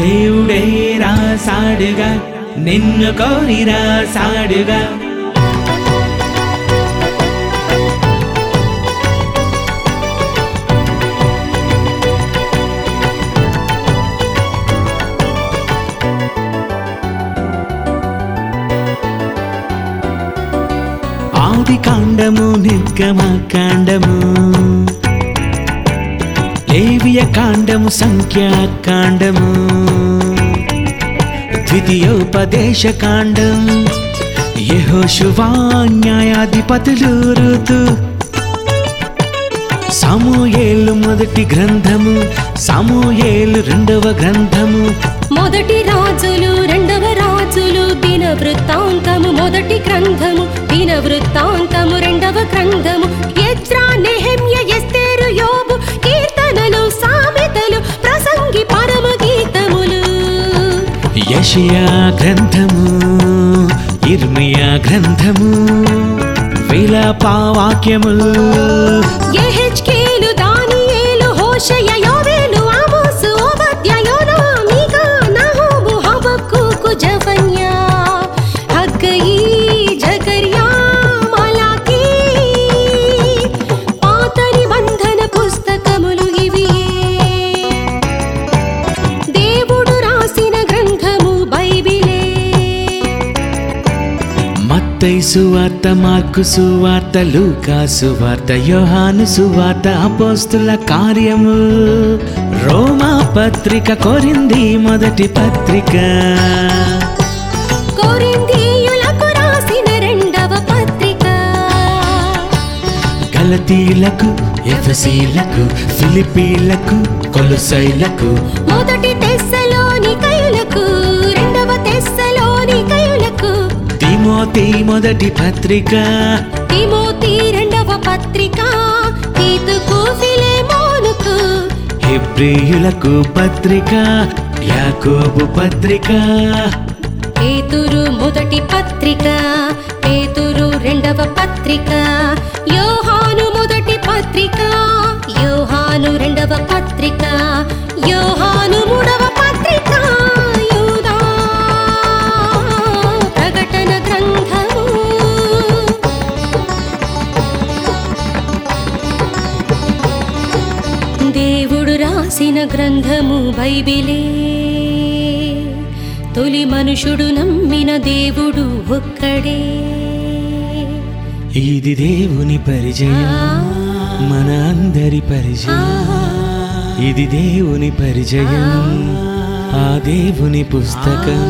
దేవుడే రాసాడుగా నిన్ను కోరి రాసాడుగా ఆది కాండము నిర్గమ కాండము లేవియ కాండము సంఖ్యా కాండము. ద్వితీయోపదేశ కాండం. యెహోషువా న్యాయాధిపతులు ఋతు. సమూయేలు మొదటి గ్రంథము సమూయేలు రెండవ గ్రంథము. మొదటి రాజులు రెండవ రాజులు దిన వృత్తాంతము మొదటి గ్రంథము దిన వృత్తాంతము. యషయా గ్రంథము ఇర్మియా గ్రంథము విలాపా వాక్యములు దానియేలు హోషయ మత్తై సువార్త మార్కు సువార్త లూకా సువార్త యోహాను సువార్త అపోస్తుల కార్యము. రోమా పత్రిక కొరింది మొదటి పత్రిక. గలతీలకు ఎఫసీలకు ఫిలిపీలకు కొలుసైలకు. మొదటి తెస్సలోని కయులకు రెండవ కయులకు తిమోతి మొదటి పత్రిక. తిమోతి రెండవ పత్రిక. తీతుకు ఫిలెమోనుకు హెబ్రియులకు పత్రిక యాకోబు పత్రిక. పేతురు మొదటి పత్రిక పేతురు రెండవ పత్రిక. యోహాను మొదటి పత్రిక యోహాను రెండవ పత్రిక. యోహాను దేవుడు రాసిన గ్రంథము బైబిలే. తొలి మనుషుడు నమ్మిన దేవుడు ఒక్కడే. ఇది దేవుని పరిచయం మన అందరి పరిచయం. ఇది దేవుని పరిచయం ఆ. దేవుని పుస్తకం.